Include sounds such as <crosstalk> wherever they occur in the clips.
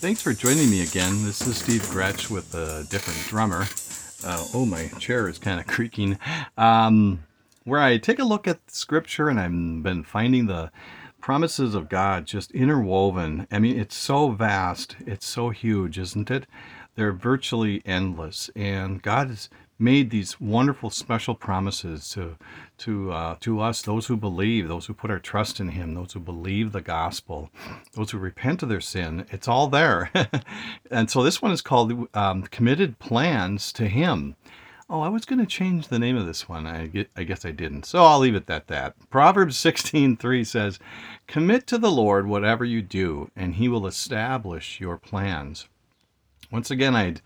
Thanks for joining me again. This is Steve Gretsch with a different drummer. Uh, oh, my chair is kind of creaking. Um, where I take a look at scripture and I've been finding the promises of God just interwoven. I mean, it's so vast, it's so huge, isn't it? They're virtually endless. And God has made these wonderful special promises to to uh, to us those who believe those who put our trust in him those who believe the gospel those who repent of their sin. It's all there. <laughs> And so this one is called um, committed plans to him. Oh i was going to change the name of this one. I, get, I guess i didn't. So i'll leave it at that. Proverbs <laughs> 16.3 says commit to the lord whatever you do and he will establish your plans. Once again i'd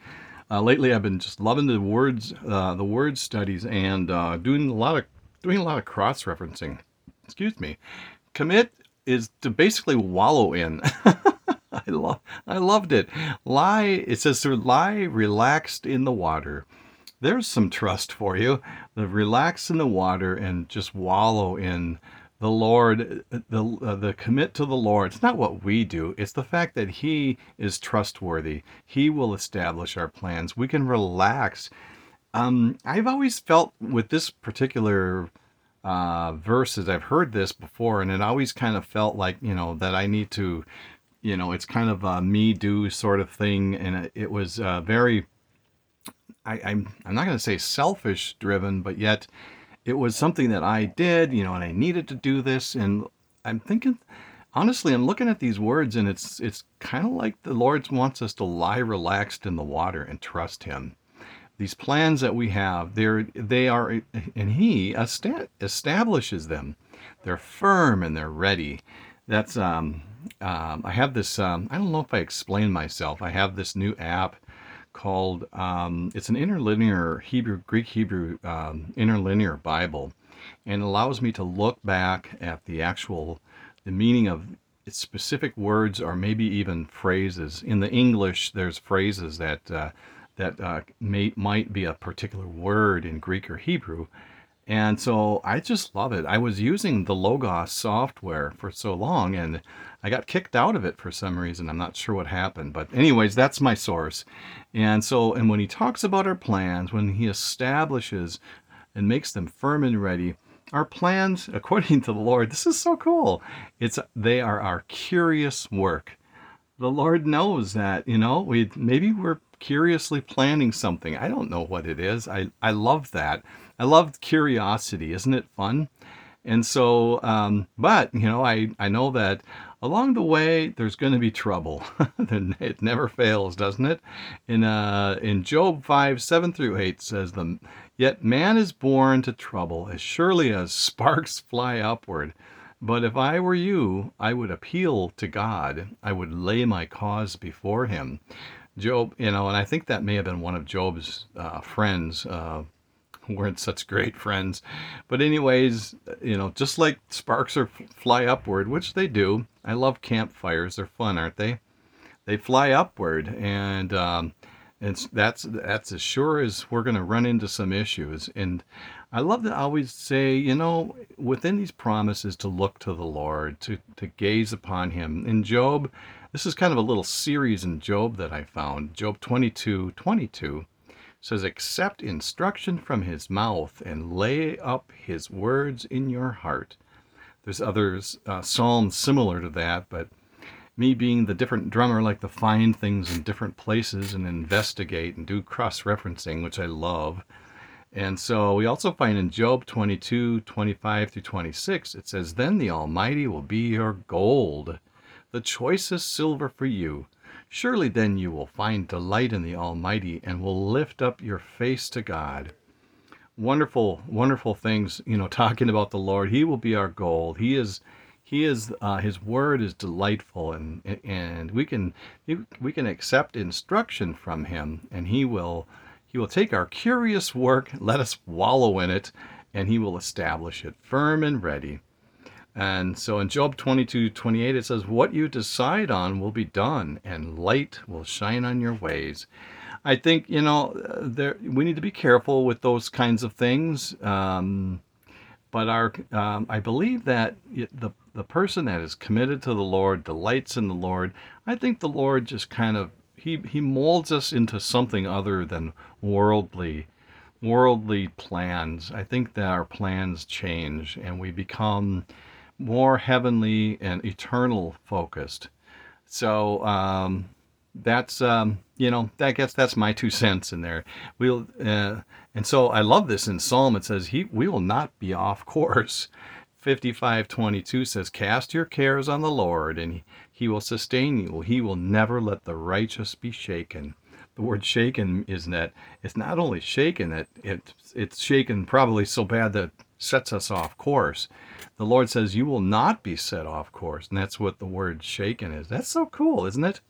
uh, lately, I've been just loving the words, uh, the word studies, and uh, doing a lot of doing a lot of cross referencing. Excuse me. Commit is to basically wallow in. <laughs> I love, I loved it. Lie. It says to lie relaxed in the water. There's some trust for you. The relax in the water and just wallow in the Lord, the uh, the commit to the Lord. It's not what we do. It's the fact that He is trustworthy. He will establish our plans. We can relax. Um, I've always felt with this particular uh, verses. I've heard this before, and it always kind of felt like you know that I need to, you know, it's kind of a me do sort of thing, and it, was uh, very. I, I'm I'm not going to say selfish driven, but yet it was something that I did, you know, and I needed to do this. And I'm thinking, honestly, I'm looking at these words, and it's it's kind of like the Lord wants us to lie relaxed in the water and trust Him. These plans that we have, they're they are, and He establishes them. They're firm and they're ready. That's um, um I have this. Um, I don't know if I explained myself. I have this new app called um, it's an interlinear Hebrew Greek Hebrew um, interlinear Bible, and allows me to look back at the actual the meaning of its specific words or maybe even phrases. In the English, there's phrases that uh, that uh, may, might be a particular word in Greek or Hebrew. And so I just love it. I was using the Logos software for so long and I got kicked out of it for some reason. I'm not sure what happened. But, anyways, that's my source. And so, and when he talks about our plans, when he establishes and makes them firm and ready, our plans, <laughs> according to the Lord, this is so cool. It's they are our curious work. The Lord knows that, you know, we maybe we're curiously planning something. I don't know what it is. I, I love that. I love curiosity. Isn't it fun? And so, um, but, you know, I, I know that along the way there's going to be trouble. <laughs> it never fails, doesn't it? In, uh, in Job 5 7 through 8 says, the, Yet man is born to trouble as surely as sparks fly upward. But if I were you, I would appeal to God. I would lay my cause before him. Job, you know, and I think that may have been one of Job's uh, friends. Uh, <laughs> weren't such great friends, but anyways, you know, just like sparks are fly upward, which they do. I love campfires; they're fun, aren't they? They fly upward, and um, it's that's that's as sure as we're going to run into some issues. And I love to always say, you know, within these promises to look to the Lord, to to gaze upon Him. In Job this is kind of a little series in Job that I found. Job 22 22 says, Accept instruction from his mouth and lay up his words in your heart. There's others, uh, psalms similar to that, but me being the different drummer like to find things in different places and investigate and do cross referencing, which I love. And so we also find in Job 22 25 through 26, it says, Then the Almighty will be your gold the choicest silver for you. Surely then you will find delight in the Almighty and will lift up your face to God. Wonderful, wonderful things, you know, <laughs> talking about the Lord. He will be our goal. He is he is uh, his word is delightful and and we can we can accept instruction from him and he will he will take our curious work let us wallow in it and he will establish it firm and ready and so in Job 22 28, it says, What you decide on will be done, and light will shine on your ways. I think, you know, there, we need to be careful with those kinds of things. Um, But our, um, I believe that the the person that is committed to the Lord delights in the Lord. I think the Lord just kind of he he molds us into something other than worldly worldly plans. I think that our plans change and we become more heavenly and eternal focused. So um, that's um, you know I guess that's my two cents in there. We'll uh, and so I love this in Psalm. It says he we will not be off <laughs> course. 55:22 says, "Cast your cares on the Lord, and he, will sustain you. He will never let the righteous be shaken." The word "shaken" is that it's not only shaken; that it it's shaken probably so bad that sets us off course. The Lord says, "You will not be set off course," and that's what the word "shaken" is. That's so cool, isn't it?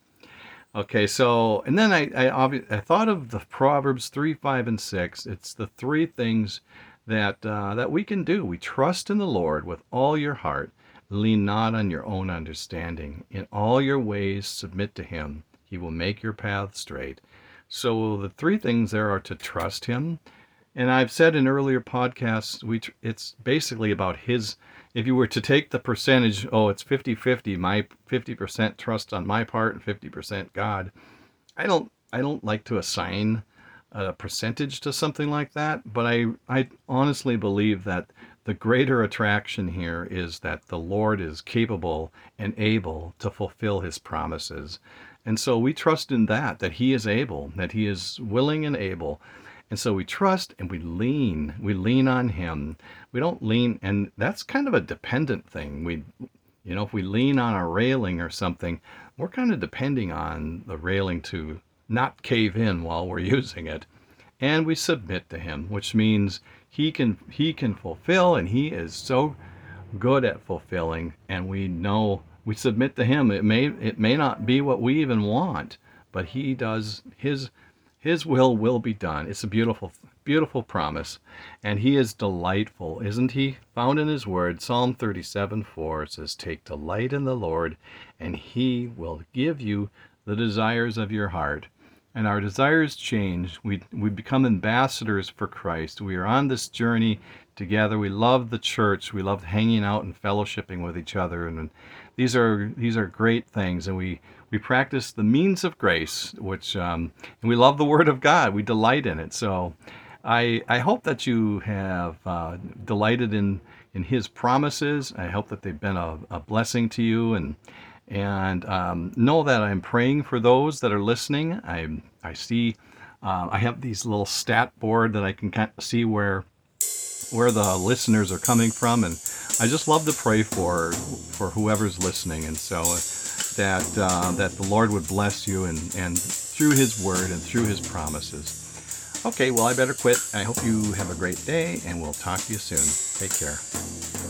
Okay, so and then I I, obvi- I thought of the Proverbs three, five, and six. It's the three things that uh, that we can do. We trust in the Lord with all your heart. Lean not on your own understanding. In all your ways submit to Him. He will make your path straight. So the three things there are to trust Him. And I've said in earlier podcasts, we it's basically about His if you were to take the percentage, oh, it's 50 50, my 50% trust on my part and 50% God. I don't I don't like to assign a percentage to something like that, but I, I honestly believe that the greater attraction here is that the Lord is capable and able to fulfill his promises. And so we trust in that, that he is able, that he is willing and able. And so we trust and we lean. We lean on Him. We don't lean, and that's kind of a dependent thing. We, you know, if we lean on a railing or something, we're kind of depending on the railing to not cave in while we're <laughs> using it. And we submit to Him, which means He can He can fulfill, and He is so good at fulfilling. And we know we submit to Him. It may it may not be what we even want, but He does His his will will be done. It's a beautiful, beautiful promise. And he is delightful, isn't he? Found in his word, Psalm 37 4 says, Take delight in the Lord, and he will give you the desires of your heart. And our desires change. We, we become ambassadors for Christ. We are on this journey together. We love the church. We love hanging out and fellowshipping with each other. And these are these are great things. And we we practice the means of grace, which um, and we love the Word of God. We delight in it. So, I I hope that you have uh, delighted in in His promises. I hope that they've been a, a blessing to you, and and um, know that I'm praying for those that are listening. I I see. Uh, I have these little stat board that I can kind of see where where the listeners are coming from, and I just love to pray for for whoever's listening. And so that uh, that the Lord would bless you and and through His Word and through His promises. Okay, well I better quit. I hope you have a great day, and we'll talk to you soon. Take care.